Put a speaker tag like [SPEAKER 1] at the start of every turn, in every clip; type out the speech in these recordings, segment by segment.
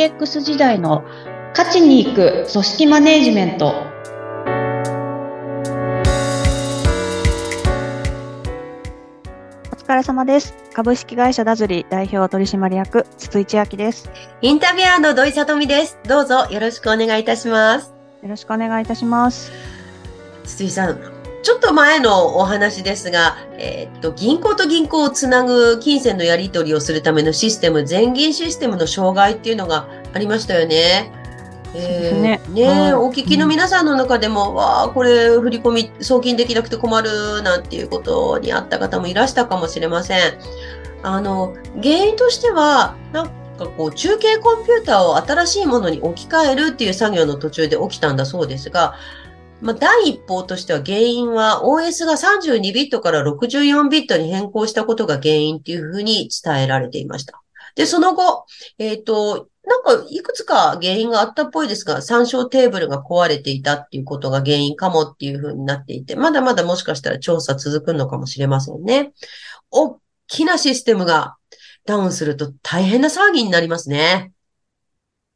[SPEAKER 1] DX 時代の勝ちに行く組織マネジメント。
[SPEAKER 2] お疲れ様です。株式会社ダズリ代表取締役、筒井千明です。
[SPEAKER 3] インタビュアーの土井さとみです。どうぞよろしくお願いいたします。
[SPEAKER 2] よろしくお願いいたします。
[SPEAKER 3] 筒井さん、ちょっと前のお話ですが、えーっと、銀行と銀行をつなぐ金銭のやり取りをするためのシステム、全銀システムの障害っていうのがありましたよね。えー
[SPEAKER 2] ね
[SPEAKER 3] ね
[SPEAKER 2] はい
[SPEAKER 3] お聞きの皆さんの中でも、わあ、これ振り込み送金できなくて困るなんていうことにあった方もいらしたかもしれません。あの、原因としては、なんかこう、中継コンピューターを新しいものに置き換えるっていう作業の途中で起きたんだそうですが、まあ、第一報としては原因は OS が32ビットから64ビットに変更したことが原因っていうふうに伝えられていました。で、その後、えっ、と、なんかいくつか原因があったっぽいですが、参照テーブルが壊れていたっていうことが原因かもっていうふうになっていて、まだまだもしかしたら調査続くのかもしれませんね。大きなシステムがダウンすると大変な騒ぎになりますね。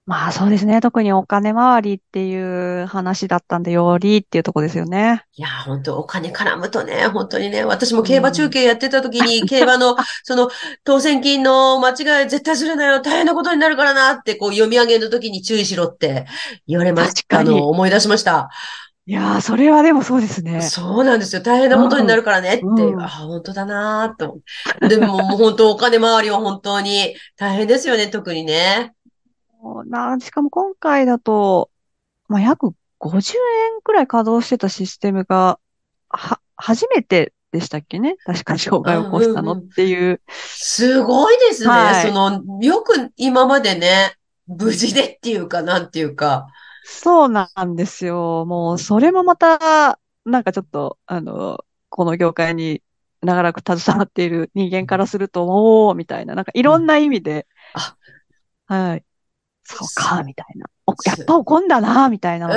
[SPEAKER 2] まあそうですね。特にお金回りっていう話だったんで、よりっていうとこですよね。
[SPEAKER 3] いや、本当お金絡むとね、本当にね、私も競馬中継やってた時に、競馬の、その、当選金の間違い絶対するなよ、大変なことになるからなって、こう、読み上げの時に注意しろって言われました
[SPEAKER 2] 確かに
[SPEAKER 3] のを思い出しました。
[SPEAKER 2] いやー、それはでもそうですね。
[SPEAKER 3] そうなんですよ。大変なことになるからねって、
[SPEAKER 2] うん
[SPEAKER 3] あ、本当だなーと。でも、もう本当お金回りは本当に大変ですよね、特にね。
[SPEAKER 2] な、しかも今回だと、まあ約50円くらい稼働してたシステムが、は、初めてでしたっけね？確か障害を起こしたの
[SPEAKER 3] うんうんうん
[SPEAKER 2] っていう。
[SPEAKER 3] すごいですね。
[SPEAKER 2] はい
[SPEAKER 3] その、よく今までね、無事でっていうか、なんていうか。
[SPEAKER 2] そうなんですよ。もう、それもまた、なんかちょっと、あの、この業界に長らく携わっている人間からすると、おー、みたいな、なんかいろんな意味で、
[SPEAKER 3] あ
[SPEAKER 2] はい。そうか、みたいな。おやっぱ怒んだな、みたいな。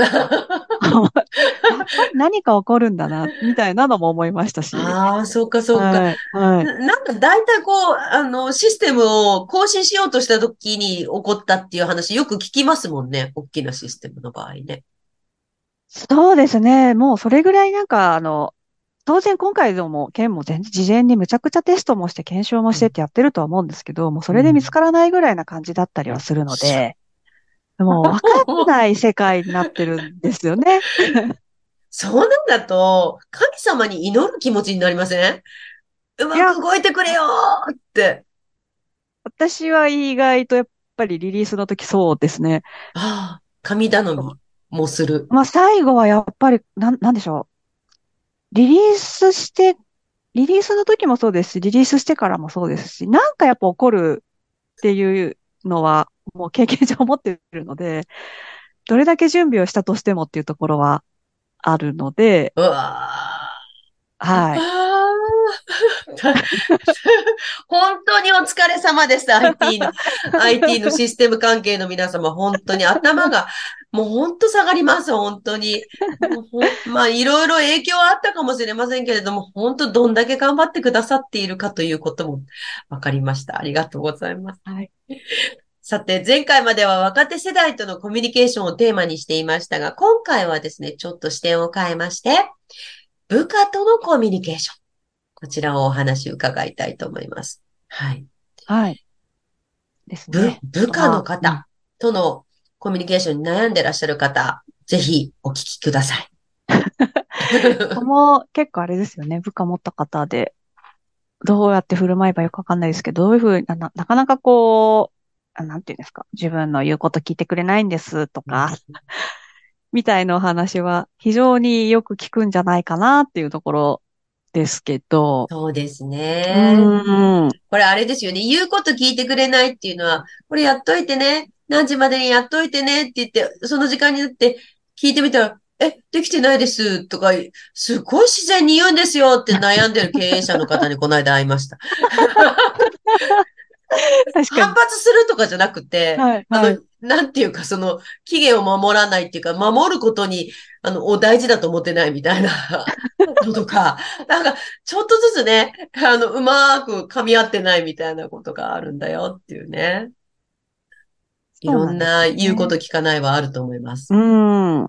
[SPEAKER 2] 何か起こるんだな、みたいなのも思いましたし。
[SPEAKER 3] ああ、そうか、そうか。
[SPEAKER 2] はい。はい。
[SPEAKER 3] ななんか大体こう、あの、システムを更新しようとした時に起こったっていう話よく聞きますもんね。大きなシステムの場合ね。
[SPEAKER 2] そうですね。もうそれぐらいなんか、あの、当然今回のも件も全然事前にむちゃくちゃテストもして検証もしてってやってるとは思うんですけど、もうそれで見つからないぐらいな感じだったりはするので、もうわかんない世界になってるんですよね。
[SPEAKER 3] そうなんだと、神様に祈る気持ちになりません？うまく動いてくれよーって。
[SPEAKER 2] 私は意外とやっぱりリリースの時そうですね。
[SPEAKER 3] ああ、神頼みもする。
[SPEAKER 2] まあ最後はやっぱり、なん、なんでしょう。リリースして、リリースの時もそうですし、リリースしてからもそうですし、なんかやっぱ起こるっていうのは、もう経験上持ってるので、どれだけ準備をしたとしてもっていうところはあるので、
[SPEAKER 3] うわー
[SPEAKER 2] はい。
[SPEAKER 3] 本当にお疲れ様です、IT の、IT のシステム関係の皆様、本当に頭が、もう本当下がります、本当に。まあ、いろいろ影響はあったかもしれませんけれども、本当どんだけ頑張ってくださっているかということも分かりました。ありがとうございます。
[SPEAKER 2] はい。
[SPEAKER 3] さて、前回までは若手世代とのコミュニケーションをテーマにしていましたが、今回はですね、ちょっと視点を変えまして、部下とのコミュニケーション。こちらをお話伺いたいと思います。はい。
[SPEAKER 2] はい。です
[SPEAKER 3] 部
[SPEAKER 2] ね。、
[SPEAKER 3] 部下の
[SPEAKER 2] うん
[SPEAKER 3] 方とのコミュニケーションに悩んでらっしゃる方、ぜひお聞きください。
[SPEAKER 2] ここも結構あれですよね。部下持った方で、どうやって振る舞えばよくわかんないですけど、どういうふうにな、ななかなかこう、あなんていうんですか、自分の言うこと聞いてくれないんですとか、みたいなお話は非常によく聞くんじゃないかなっていうところですけど、
[SPEAKER 3] そうです
[SPEAKER 2] う
[SPEAKER 3] ね。
[SPEAKER 2] ーん、
[SPEAKER 3] これあれですよね。言うこと聞いてくれないっていうのは、これやっといてね。何時までにやっといてねって言って、その時間になって聞いてみたら、え、できてないですとか、すごい自然に言うんですよって悩んでる経営者の方にこの間会いました。
[SPEAKER 2] 確か
[SPEAKER 3] 反発するとかじゃなくて
[SPEAKER 2] に。、はい、
[SPEAKER 3] あの
[SPEAKER 2] はい。、
[SPEAKER 3] なんていうか、その、期限を守らないっていうか、守ることに、あの、お大事だと思ってないみたいな のとか、なんか、ちょっとずつね、あの、うまく噛み合ってないみたいなことがあるんだよっていうね。いろんな言うこと聞かないはあると思います。
[SPEAKER 2] うん。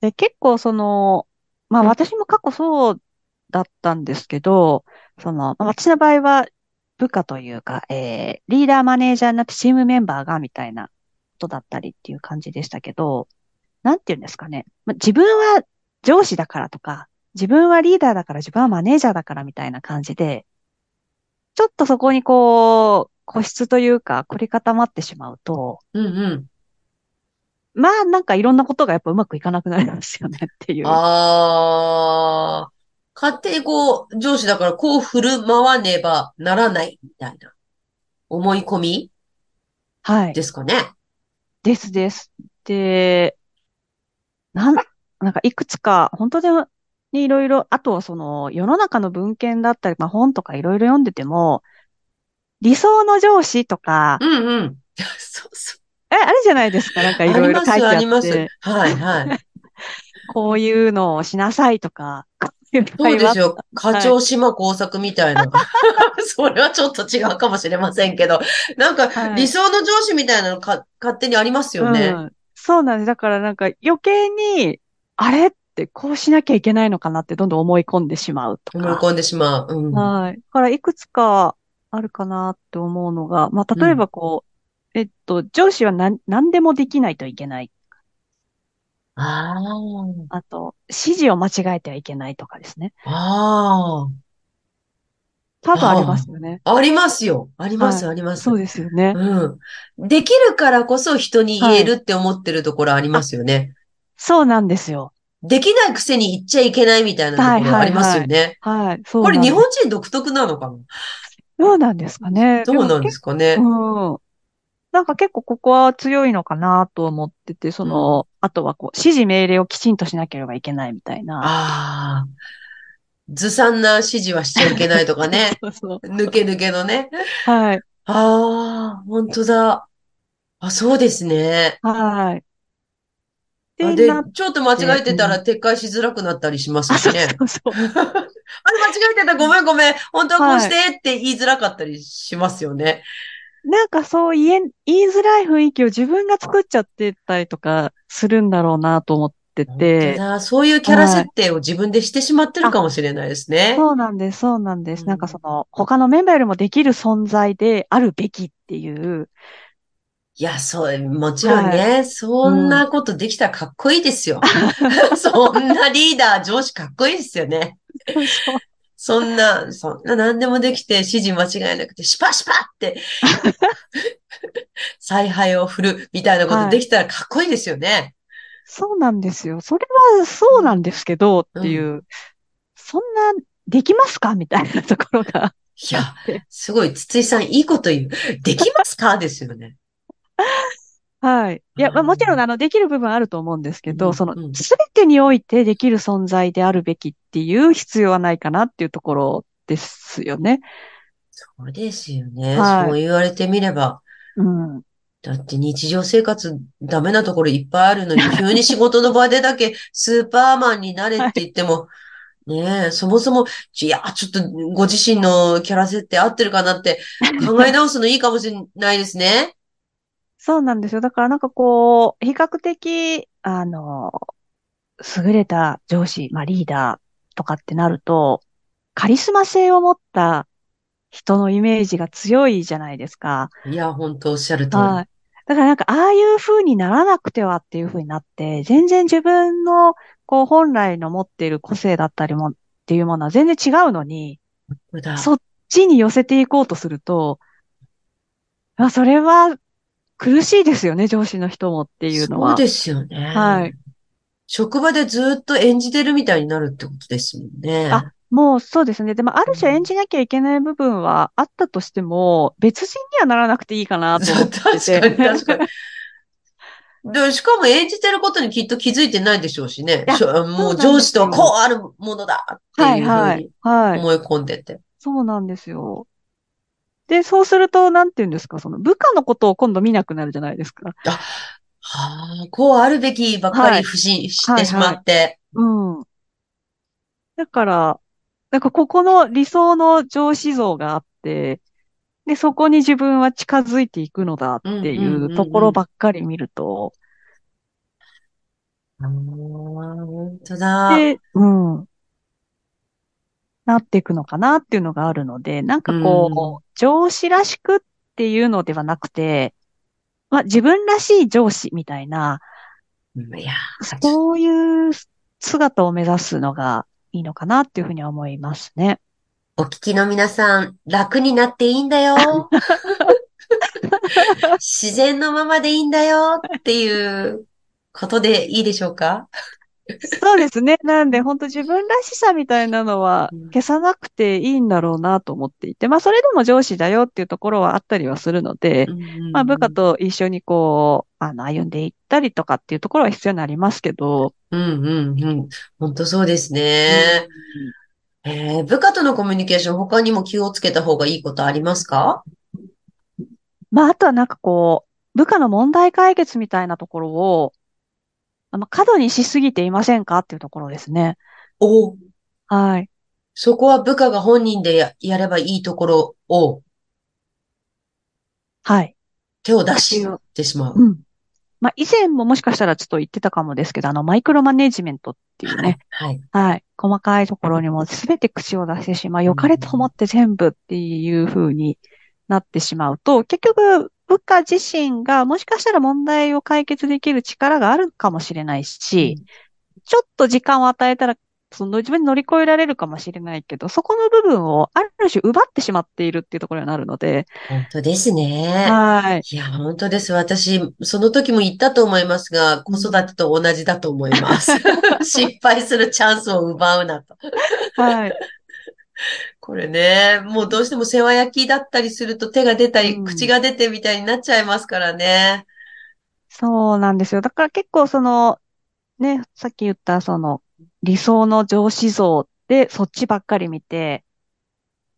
[SPEAKER 2] で、結構その、まあ私も過去そうだったんですけど、その、まあ私の場合は部下というか、えー、リーダーマネージャーになってチームメンバーがみたいなことだったりっていう感じでしたけど、なんていうんですかね。まあ、自分は上司だからとか、自分はリーダーだから自分はマネージャーだからみたいな感じで、ちょっとそこにこう、固執というか、凝り固まってしまうと、
[SPEAKER 3] うんうん。
[SPEAKER 2] まあなんかいろんなことがやっぱうまくいかなくなりますよねっていう。
[SPEAKER 3] ああ、勝手にこう、上司だからこう振る舞わねばならないみたいな思い込み
[SPEAKER 2] はい。
[SPEAKER 3] ですかね。
[SPEAKER 2] ですです。で、なん、なんかいくつか、本当にいろいろ、あとはその世の中の文献だったり、まあ本とかいろいろ読んでても、理想の上司とか、
[SPEAKER 3] うんうん。そうそ
[SPEAKER 2] え、あるじゃないですか。なんか
[SPEAKER 3] う。
[SPEAKER 2] いろいろ書いてあ
[SPEAKER 3] あります、あ
[SPEAKER 2] って、
[SPEAKER 3] ります。はいはい。
[SPEAKER 2] こういうのをしなさいとか、こういう？場合は
[SPEAKER 3] そうですよ。課長島工作みたいな。それはちょっと違うかもしれませんけど、なんか
[SPEAKER 2] はい
[SPEAKER 3] 理想の上司みたいなのか勝手にありますよね。
[SPEAKER 2] うん。そうなんです。だからなんか余計に、あれってこうしなきゃいけないのかなってどんどん思い込んでしまうとか。
[SPEAKER 3] 思い込んでしまう。うん。
[SPEAKER 2] はい。だからいくつかあるかなって思うのが、まあ例えばこう、えっと、上司は何、何でもできないといけない。
[SPEAKER 3] あ
[SPEAKER 2] あと、指示を間違えてはいけないとかですね。
[SPEAKER 3] あ、あ
[SPEAKER 2] 多分ありますよね。
[SPEAKER 3] あ、ありますよ。あります、
[SPEAKER 2] は
[SPEAKER 3] あります。
[SPEAKER 2] そうですよね。
[SPEAKER 3] うん。できるからこそ人に言えるって思ってるところありますよね。
[SPEAKER 2] そうなんですよ。
[SPEAKER 3] できないくせに言っちゃいけないみたいなところありますよね。
[SPEAKER 2] はい。そう
[SPEAKER 3] これ
[SPEAKER 2] なんです
[SPEAKER 3] 日本人独特なのかな？
[SPEAKER 2] そうなんですかね。
[SPEAKER 3] どうなんですかね。
[SPEAKER 2] うん。なんか結構ここは強いのかなと思ってて、その、あとはこう、指示命令をきちんとしなければいけないみたいな。
[SPEAKER 3] ああ。ずさんな指示はしちゃいけないとかね。
[SPEAKER 2] そうそう。
[SPEAKER 3] 抜け抜けのね。
[SPEAKER 2] はい。
[SPEAKER 3] ああ、本当だ。あ、そうですね。
[SPEAKER 2] はい。
[SPEAKER 3] あで
[SPEAKER 2] でな、
[SPEAKER 3] ちょっと間違えてたら撤回しづらくなったりします
[SPEAKER 2] あ、そう
[SPEAKER 3] しね。
[SPEAKER 2] そうそう。
[SPEAKER 3] あれ間違えてた、ごめんごめん。本当はこうしてって言いづらかったりしますよね。
[SPEAKER 2] なんかそう言え、言いづらい雰囲気を自分が作っちゃってたりとかするんだろうなと思ってて。
[SPEAKER 3] だ。そういうキャラ設定を自分でしてしまってるかもしれないですね。
[SPEAKER 2] そうなんです、そうなんです。
[SPEAKER 3] うん
[SPEAKER 2] なんかその、他のメンバーよりもできる存在であるべきっていう。
[SPEAKER 3] いや、そう、もちろんね、そんなことできたらかっこいいですよ。そんなリーダー、上司かっこいいですよね。
[SPEAKER 2] そう
[SPEAKER 3] そんな、そんな何でもできて指示間違えなくて、シパシパって、采配を振るみたいなことできたらかっこいいですよね。
[SPEAKER 2] そうなんですよ。それはそうなんですけどっていう、そんな、できますか？みたいなところが。
[SPEAKER 3] いや、すごい、筒井さんいいこと言う。できますか？ですよね。
[SPEAKER 2] はい。いや、まあ、
[SPEAKER 3] うん
[SPEAKER 2] もちろん、あの、できる部分あると思うんですけど、
[SPEAKER 3] うん
[SPEAKER 2] その
[SPEAKER 3] う、ん
[SPEAKER 2] すべてにおいてできる存在であるべきっていう必要はないかなっていうところですよね。
[SPEAKER 3] そうですよね。
[SPEAKER 2] はい
[SPEAKER 3] そう言われてみれば。
[SPEAKER 2] うん。
[SPEAKER 3] だって日常生活ダメなところいっぱいあるのに、急に仕事の場でだけスーパーマンになれって言っても、ねえ、そもそも、いや、ちょっとご自身のキャラ設定合ってるかなって考え直すのいいかもしれないですね。
[SPEAKER 2] そうなんですよ。だからなんかこう、比較的、あの、優れた上司、まあリーダーとかってなると、カリスマ性を持った人のイメージが強いじゃないですか。
[SPEAKER 3] いや、本当おっしゃる通り。
[SPEAKER 2] はい。だからなんか、ああいう風にならなくてはっていう風になって、全然自分の、こう、本来の持っている個性だったりも、っていうものは全然違うのに、
[SPEAKER 3] そ
[SPEAKER 2] っちに寄せていこうとすると、まあ、それは苦しいですよね、上司の人もっていうのは。
[SPEAKER 3] そうですよね。
[SPEAKER 2] はい。
[SPEAKER 3] 職場でずっと演じてるみたいになるってことですもんね。
[SPEAKER 2] あもうそうですね。でも、ある種演じなきゃいけない部分はあったとしても、別人にはならなくていいかなと思ってて。
[SPEAKER 3] 確かに、確かに。で、しかも演じてることにきっと気づいてないでしょうしねもう上司とはこうあるものだって
[SPEAKER 2] はいいうはい
[SPEAKER 3] ふうに。
[SPEAKER 2] はい。
[SPEAKER 3] 思い込んでて。
[SPEAKER 2] そうなんですよ。で、そうすると、なんて言うんですか、その部下のことを今度見なくなるじゃないですか。
[SPEAKER 3] はあ、こうあるべきばっかり不信してしまって。
[SPEAKER 2] うん。だから、なんかここの理想の上司像があって、で、そこに自分は近づいていくのだって
[SPEAKER 3] うんうんうん
[SPEAKER 2] いううんところばっかり見ると、
[SPEAKER 3] あー本当だ。
[SPEAKER 2] で、うん。なっていくのかなっていうのがあるので、なんかこう、上司らしくっていうのではなくて、まあ自分らしい上司みたいな、
[SPEAKER 3] うんいやー
[SPEAKER 2] そういう姿を目指すのがいいのかなっていうふうには思いますね。
[SPEAKER 3] お聞きの皆さん、楽になっていいんだよ。自然のままでいいんだよっていうことでいいでしょうか？
[SPEAKER 2] そうですね。なんで、本当自分らしさみたいなのは
[SPEAKER 3] うん
[SPEAKER 2] 消さなくていいんだろうなと思っていて、まあそれでも上司だよっていうところはあったりはするので、まあ部下と一緒にこう、あの、歩んでいったりとかっていうところは必要になりますけど、
[SPEAKER 3] うんうんうん。本当そうですね。えー部下とのコミュニケーション、他にも気をつけた方がいいことありますか？
[SPEAKER 2] まああとはなんかこう、部下の問題解決みたいなところを、あの過度にしすぎていませんか？っていうところですね。
[SPEAKER 3] お、
[SPEAKER 2] はい。
[SPEAKER 3] そこは部下が本人でや、やればいいところを
[SPEAKER 2] はい。
[SPEAKER 3] 手を出してしまう。
[SPEAKER 2] うん。まあ以前ももしかしたらちょっと言ってたかもですけど、あの、マイクロマネジメントっていうね、
[SPEAKER 3] はい。
[SPEAKER 2] はい。細かいところにも全て口を出してしまう。良かれと思って全部っていう風になってしまうと、結局、部下自身がもしかしたら問題を解決できる力があるかもしれないし、ちょっと時間を与えたら、その自分に乗り越えられるかもしれないけど、そこの部分をある種奪ってしまっているっていうところになるので、
[SPEAKER 3] 本当ですね。
[SPEAKER 2] はい。
[SPEAKER 3] いや、本当です。私、その時も言ったと思いますが、子育てと同じだと思います。失敗するチャンスを奪うなと。
[SPEAKER 2] はい。
[SPEAKER 3] これね、もうどうしても世話焼きだったりすると手が出たり、
[SPEAKER 2] うん。
[SPEAKER 3] 口が出てみたいになっちゃいますからね。
[SPEAKER 2] そうなんですよ。だから結構その、ね、さっき言ったその理想の上司像でそっちばっかり見て、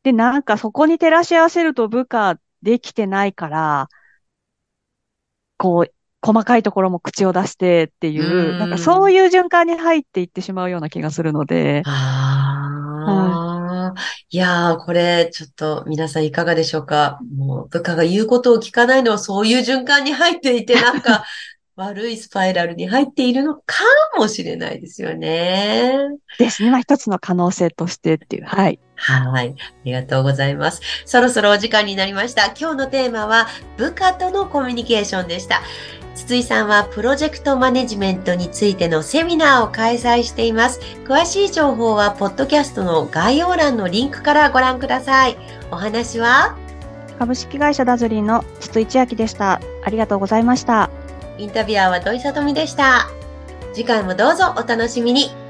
[SPEAKER 2] で、なんかそこに照らし合わせると部下できてないから、こう、細かいところも口を出してっていうう、
[SPEAKER 3] ん。
[SPEAKER 2] なんかそういう循環に入っていってしまうような気がするので、
[SPEAKER 3] ああ、いいやー、これ、ちょっと皆さんいかがでしょうか？もう部下が言うことを聞かないのはそういう循環に入っていて、なんか悪いスパイラルに入っているのかもしれないですよね。
[SPEAKER 2] ですね。まあ一つの可能性としてっていう、はい。
[SPEAKER 3] はい。ありがとうございます。そろそろお時間になりました。今日のテーマは部下とのコミュニケーションでした。筒井さんはプロジェクトマネジメントについてのセミナーを開催しています。詳しい情報はポッドキャストの概要欄のリンクからご覧ください。お話は？
[SPEAKER 2] 株式会社ダズリンの筒井千秋でした。ありがとうございました。
[SPEAKER 3] インタビュアーは土井さとみでした。次回もどうぞお楽しみに。